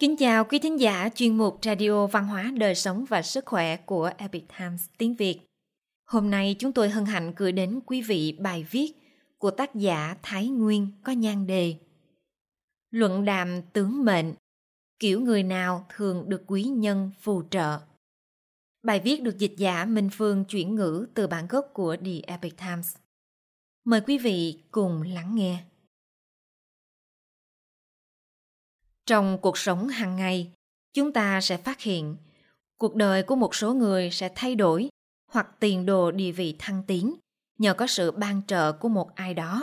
Kính chào quý thính giả chuyên mục Radio Văn hóa Đời sống và Sức khỏe của Epic Times tiếng Việt. Hôm nay chúng tôi hân hạnh gửi đến quý vị bài viết của tác giả Thái Nguyên có nhan đề Luận đàm tướng mệnh, kiểu người nào thường được quý nhân phù trợ. Bài viết được dịch giả Minh Phương chuyển ngữ từ bản gốc của The Epic Times. Mời quý vị cùng lắng nghe. Trong cuộc sống hàng ngày, chúng ta sẽ phát hiện cuộc đời của một số người sẽ thay đổi hoặc tiền đồ địa vị thăng tiến nhờ có sự ban trợ của một ai đó.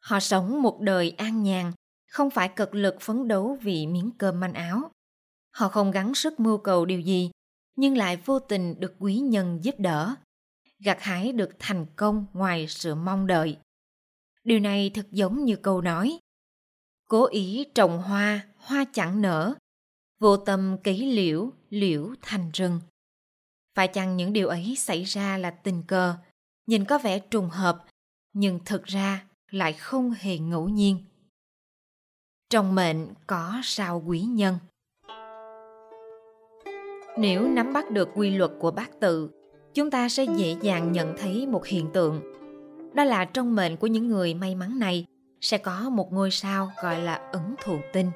Họ sống một đời an nhàn, không phải cực lực phấn đấu vì miếng cơm manh áo. Họ không gắng sức mưu cầu điều gì, nhưng lại vô tình được quý nhân giúp đỡ, gặt hái được thành công ngoài sự mong đợi. Điều này thật giống như câu nói Cố ý trồng hoa, hoa chẳng nở, vô tâm cấy liễu, liễu thành rừng. Phải chăng những điều ấy xảy ra là tình cờ, nhìn có vẻ trùng hợp, nhưng thực ra lại không hề ngẫu nhiên. Trong mệnh có sao quý nhân. Nếu nắm bắt được quy luật của bát tự, chúng ta sẽ dễ dàng nhận thấy một hiện tượng. Đó là trong mệnh của những người may mắn này sẽ có một ngôi sao gọi là ấn thụ tinh.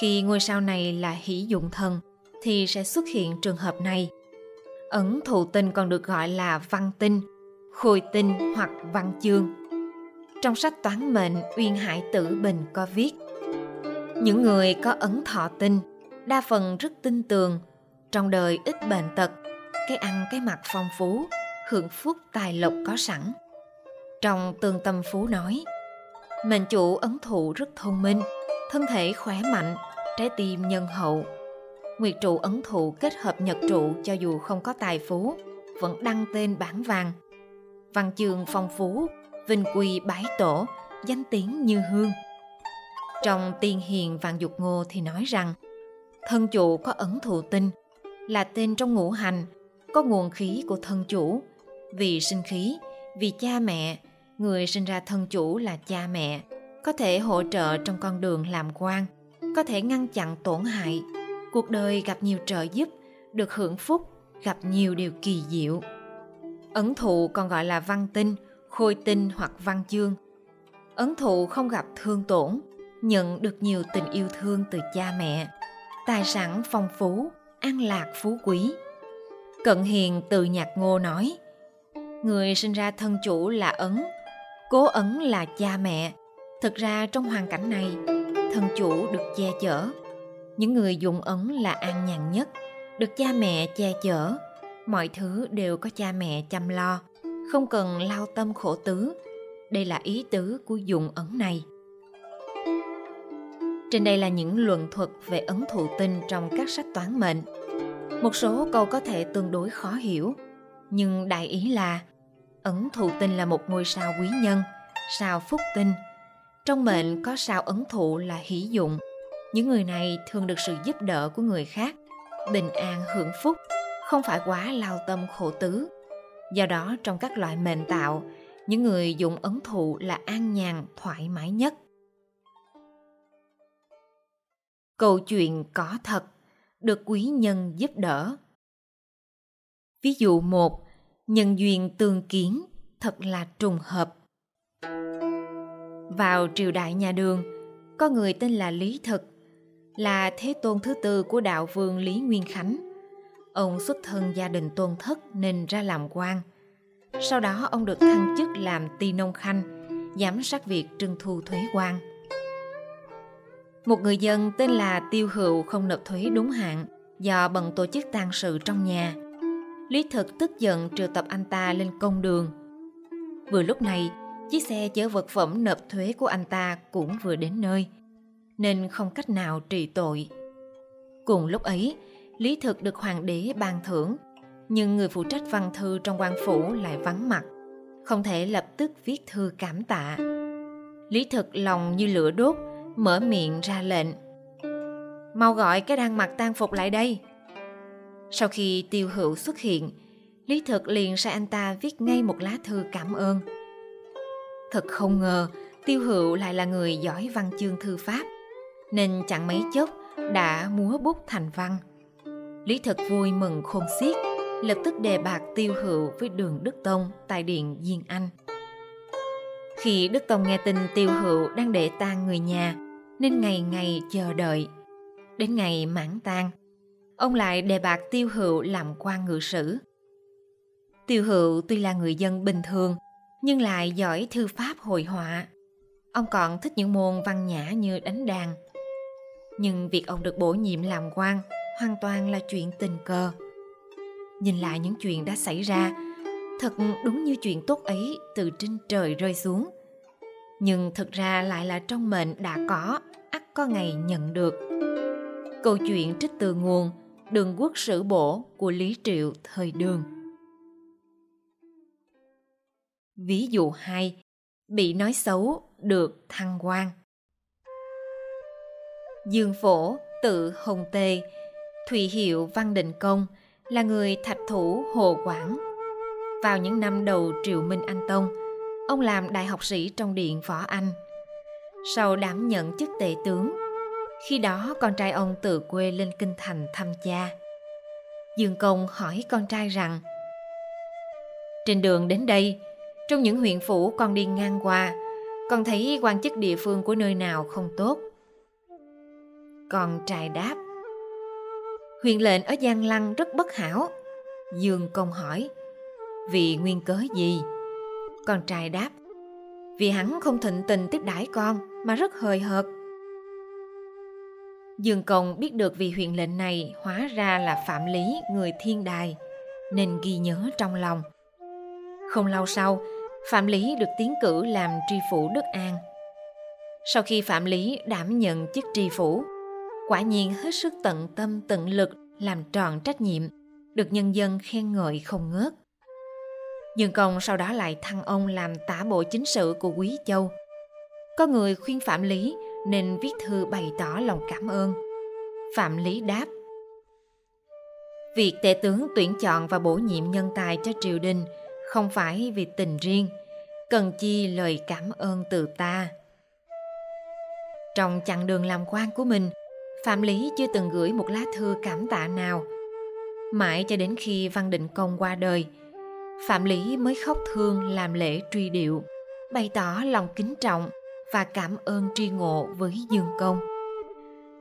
Khi ngôi sao này là hỷ dụng thần thì sẽ xuất hiện trường hợp này. Ấn thụ tinh còn được gọi là văn tinh, khôi tinh hoặc văn chương. Trong sách toán mệnh Uyên Hải Tử Bình có viết Những người có ấn thọ tinh đa phần rất tin tường, trong đời ít bệnh tật, cái ăn cái mặc phong phú, hưởng phúc tài lộc có sẵn. Trong tương tâm phú nói, mệnh chủ ấn thụ rất thông minh, thân thể khỏe mạnh, trái tim nhân hậu. Nguyệt trụ ấn thụ kết hợp nhật trụ cho dù không có tài phú, vẫn đăng tên bản vàng. Văn chương phong phú, vinh quy bái tổ, danh tiếng như hương. Trong tiên hiền vạn dục ngô thì nói rằng, thân chủ có ấn thụ tinh, là tên trong ngũ hành, có nguồn khí của thân chủ. Vì sinh khí, vì cha mẹ, người sinh ra thân chủ là cha mẹ, có thể hỗ trợ trong con đường làm quan, có thể ngăn chặn tổn hại. Cuộc đời gặp nhiều trợ giúp, được hưởng phúc, gặp nhiều điều kỳ diệu. Ấn thụ còn gọi là văn tinh, khôi tinh hoặc văn chương. Ấn thụ không gặp thương tổn, nhận được nhiều tình yêu thương từ cha mẹ, tài sản phong phú, an lạc phú quý. Cận hiền từ nhạc ngô nói, người sinh ra thân chủ là ấn, cố ấn là cha mẹ. Thực ra trong hoàn cảnh này, thân chủ được che chở. Những người dụng ấn là an nhàn nhất, được cha mẹ che chở. Mọi thứ đều có cha mẹ chăm lo, không cần lao tâm khổ tứ. Đây là ý tứ của dụng ấn này. Trên đây là những luận thuật về ấn thụ tinh trong các sách toán mệnh. Một số câu có thể tương đối khó hiểu, nhưng đại ý là ấn thụ tinh là một ngôi sao quý nhân, sao phúc tinh. Trong mệnh có sao ấn thụ là hỷ dụng. Những người này thường được sự giúp đỡ của người khác, bình an hưởng phúc, không phải quá lao tâm khổ tứ. Do đó trong các loại mệnh tạo, những người dụng ấn thụ là an nhàn, thoải mái nhất. Câu chuyện có thật, được quý nhân giúp đỡ. Ví dụ một, nhân duyên tương kiến, thật là trùng hợp. Vào triều đại nhà Đường, có người tên là Lý Thực, là thế tôn thứ tư của đạo vương Lý Nguyên Khánh. Ông xuất thân gia đình tôn thất nên ra làm quan. Sau đó ông được thăng chức làm ti nông khanh, giám sát việc trưng thu thuế quan. Một người dân tên là Tiêu Hữu không nộp thuế đúng hạn do bận tổ chức tang sự trong nhà. Lý Thực tức giận triệu tập anh ta lên công đường. Vừa lúc này, chiếc xe chở vật phẩm nộp thuế của anh ta cũng vừa đến nơi, nên không cách nào trị tội. Cùng lúc ấy, Lý Thực được hoàng đế ban thưởng, nhưng người phụ trách văn thư trong quan phủ lại vắng mặt, không thể lập tức viết thư cảm tạ. Lý Thực lòng như lửa đốt, mở miệng ra lệnh. Mau gọi cái đang mặc tang phục lại đây. Sau khi tiêu hữu xuất hiện, Lý Thực liền sai anh ta viết ngay một lá thư cảm ơn. Thật không ngờ, tiêu hữu lại là người giỏi văn chương thư pháp, nên chẳng mấy chốc đã múa bút thành văn. Lý thật vui mừng khôn xiết, lập tức đề bạc tiêu hữu với đường Đức Tông tại điện Diên Anh. Khi Đức Tông nghe tin tiêu hữu đang để tang người nhà, nên ngày ngày chờ đợi. Đến ngày mãn tang, ông lại đề bạc tiêu hữu làm quan ngự sử. Tiêu hữu tuy là người dân bình thường, nhưng lại giỏi thư pháp hội họa. Ông còn thích những môn văn nhã như đánh đàn. Nhưng việc ông được bổ nhiệm làm quan hoàn toàn là chuyện tình cờ. Nhìn lại những chuyện đã xảy ra, thật đúng như chuyện tốt ấy từ trên trời rơi xuống. Nhưng thực ra lại là trong mệnh đã có, ắt có ngày nhận được. Câu chuyện trích từ nguồn Đường quốc sử bổ của Lý Triệu thời đường. Ví dụ 2. Bị nói xấu được thăng quan. Dương Phổ, tự Hồng Tề, Thủy Hiệu Văn Định Công là người thạch thủ Hồ Quảng. Vào những năm đầu Triệu Minh Anh Tông, ông làm đại học sĩ trong Điện Võ Anh. Sau đảm nhận chức tể tướng, khi đó con trai ông từ quê lên kinh thành thăm cha. Dương Công hỏi con trai rằng Trên đường đến đây, trong những huyện phủ con đi ngang qua, con thấy quan chức địa phương của nơi nào không tốt. Con trai đáp huyện lệnh ở Giang Lăng rất bất hảo. Dương Công hỏi Vì nguyên cớ gì? Con trai đáp Vì hắn không thịnh tình tiếp đãi con mà rất hời hợt. Dương Công biết được vì huyện lệnh này hóa ra là Phạm Lý người thiên đài nên ghi nhớ trong lòng. Không lâu sau, Phạm Lý được tiến cử làm tri phủ Đức An. Sau khi Phạm Lý đảm nhận chức tri phủ, quả nhiên hết sức tận tâm tận lực làm tròn trách nhiệm, được nhân dân khen ngợi không ngớt. Dương Công sau đó lại thăng ông làm tả bộ chính sự của Quý Châu. Có người khuyên Phạm Lý nên viết thư bày tỏ lòng cảm ơn. Phạm Lý đáp Việc tể tướng tuyển chọn và bổ nhiệm nhân tài cho triều đình không phải vì tình riêng, cần chi lời cảm ơn từ ta. Trong chặng đường làm quan của mình, Phạm Lý chưa từng gửi một lá thư cảm tạ nào. Mãi cho đến khi Văn Định Công qua đời, Phạm Lý mới khóc thương làm lễ truy điệu, bày tỏ lòng kính trọng và cảm ơn tri ngộ với Dương Công.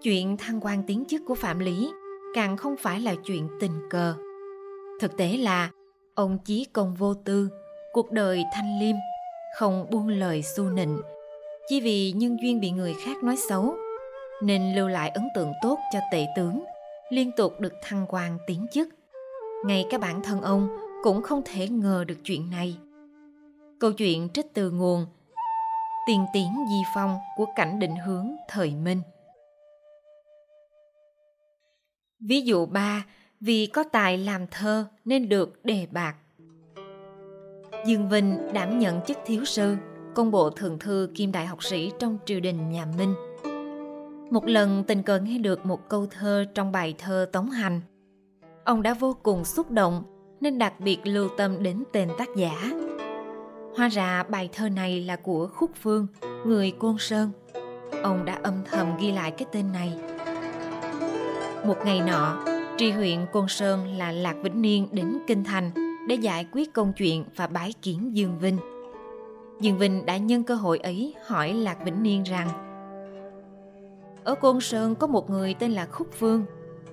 Chuyện thăng quan tiến chức của Phạm Lý càng không phải là chuyện tình cờ. Thực tế là ông chí công vô tư, cuộc đời thanh liêm, không buông lời su nịnh, chỉ vì nhân duyên bị người khác nói xấu, nên lưu lại ấn tượng tốt cho tể tướng, liên tục được thăng quan tiến chức. Ngay cả bản thân ông cũng không thể ngờ được chuyện này. Câu chuyện trích từ nguồn Tiền tiến di phong của cảnh định hướng thời Minh. Ví dụ ba vì có tài làm thơ nên được đề bạc. Dương Vinh đảm nhận chức thiếu sư, công bộ thượng thư kim đại học sĩ trong triều đình nhà Minh. Một lần tình cờ nghe được một câu thơ trong bài thơ Tống Hành. Ông đã vô cùng xúc động nên đặc biệt lưu tâm đến tên tác giả. Hóa ra bài thơ này là của Khúc Phương, người Côn Sơn. Ông đã âm thầm ghi lại cái tên này. Một ngày nọ, tri huyện Côn Sơn là Lạc Vĩnh Niên đến Kinh Thành để giải quyết công chuyện và bái kiến Dương Vinh. Dương Vinh đã nhân cơ hội ấy hỏi Lạc Vĩnh Niên rằng Ở Côn Sơn có một người tên là Khúc Vương,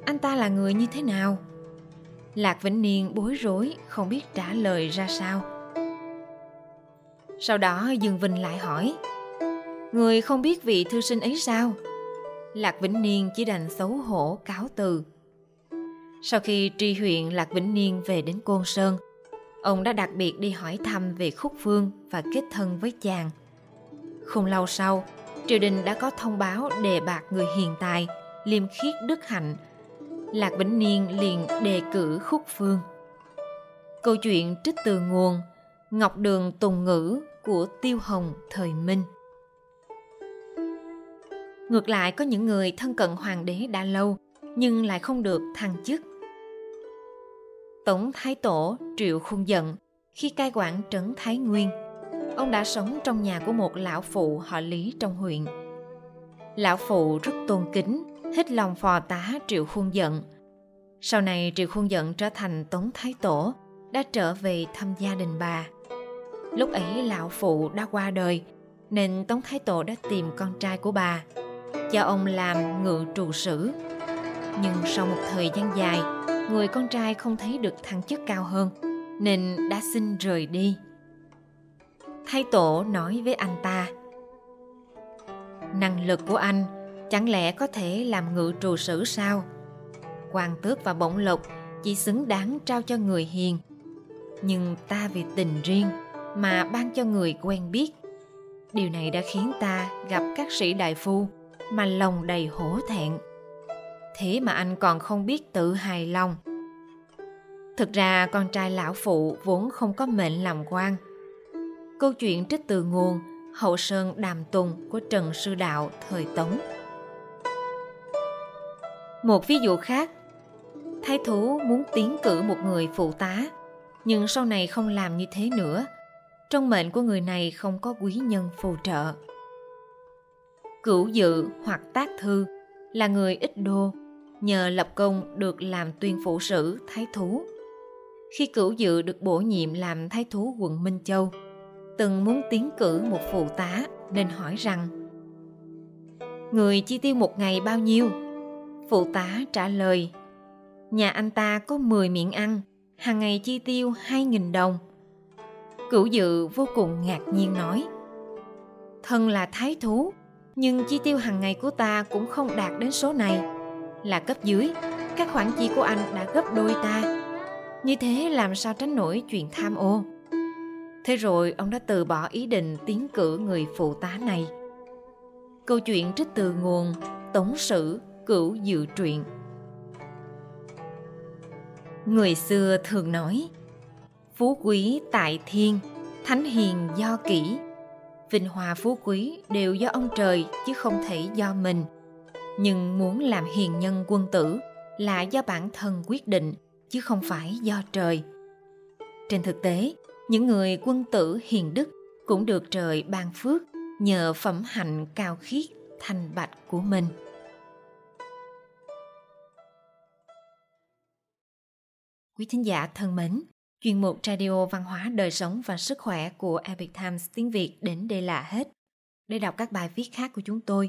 anh ta là người như thế nào? Lạc Vĩnh Niên bối rối không biết trả lời ra sao. Sau đó Dương Vinh lại hỏi Người không biết vị thư sinh ấy sao? Lạc Vĩnh Niên chỉ đành xấu hổ cáo từ. Sau khi tri huyện Lạc Vĩnh Niên về đến Côn Sơn, ông đã đặc biệt đi hỏi thăm về Khúc Phương và kết thân với chàng. Không lâu sau, triều đình đã có thông báo đề bạc người hiền tài, liêm khiết đức hạnh. Lạc Vĩnh Niên liền đề cử Khúc Phương. Câu chuyện trích từ nguồn Ngọc Đường Tùng Ngữ của Tiêu Hồng thời Minh. Ngược lại có những người thân cận hoàng đế đã lâu nhưng lại không được thăng chức. Tổng Thái Tổ Triệu Khuôn Dận khi cai quản trấn Thái Nguyên, ông đã sống trong nhà của một lão phụ họ Lý trong huyện. Lão phụ rất tôn kính, hết lòng phò tá Triệu Khuôn Dận. Sau này Triệu Khuôn Dận trở thành Tống Thái Tổ, đã trở về thăm gia đình bà. Lúc ấy lão phụ đã qua đời, nên Tống Thái Tổ đã tìm con trai của bà, cho ông làm ngự trù sử. Nhưng sau một thời gian dài, người con trai không thấy được thăng chức cao hơn, nên đã xin rời đi. Thái Tổ nói với anh ta, Năng lực của anh chẳng lẽ có thể làm ngự trù sử sao? quan tước và bổng lộc chỉ xứng đáng trao cho người hiền. Nhưng ta vì tình riêng mà ban cho người quen biết. Điều này đã khiến ta gặp các sĩ đại phu mà lòng đầy hổ thẹn. Thế mà anh còn không biết tự hài lòng. Thực ra con trai lão phụ vốn không có mệnh làm quan. Câu chuyện trích từ nguồn Hậu Sơn Đàm Tùng của Trần Sư Đạo thời Tống. Một ví dụ khác, thái thú muốn tiến cử một người phụ tá, nhưng sau này không làm như thế nữa. Trong mệnh của người này không có quý nhân phù trợ. Cửu dự hoặc tác thư là người ít đô, nhờ lập công được làm tuyên phủ sử thái thú. Khi cửu dự được bổ nhiệm làm thái thú quận Minh Châu, từng muốn tiến cử một phụ tá nên hỏi rằng Người chi tiêu một ngày bao nhiêu? Phụ tá trả lời Nhà anh ta có 10 miệng ăn, hàng ngày chi tiêu 2.000 đồng. Cửu dự vô cùng ngạc nhiên nói Thân là thái thú, nhưng chi tiêu hàng ngày của ta cũng không đạt đến số này. Là cấp dưới, các khoản chi của anh đã gấp đôi ta. Như thế làm sao tránh nổi chuyện tham ô? Thế rồi ông đã từ bỏ ý định tiến cử người phụ tá này. Câu chuyện trích từ nguồn Tống Sử Cửu Dự Truyện Người xưa thường nói Phú quý tại thiên, thánh hiền do kỹ Vinh hòa phú quý đều do ông trời chứ không thể do mình nhưng muốn làm hiền nhân quân tử là do bản thân quyết định, chứ không phải do trời. Trên thực tế, những người quân tử hiền đức cũng được trời ban phước nhờ phẩm hạnh cao khiết, thanh bạch của mình. Quý thính giả thân mến, chuyên mục radio văn hóa đời sống và sức khỏe của epic times tiếng việt đến đây là hết. Để đọc các bài viết khác của chúng tôi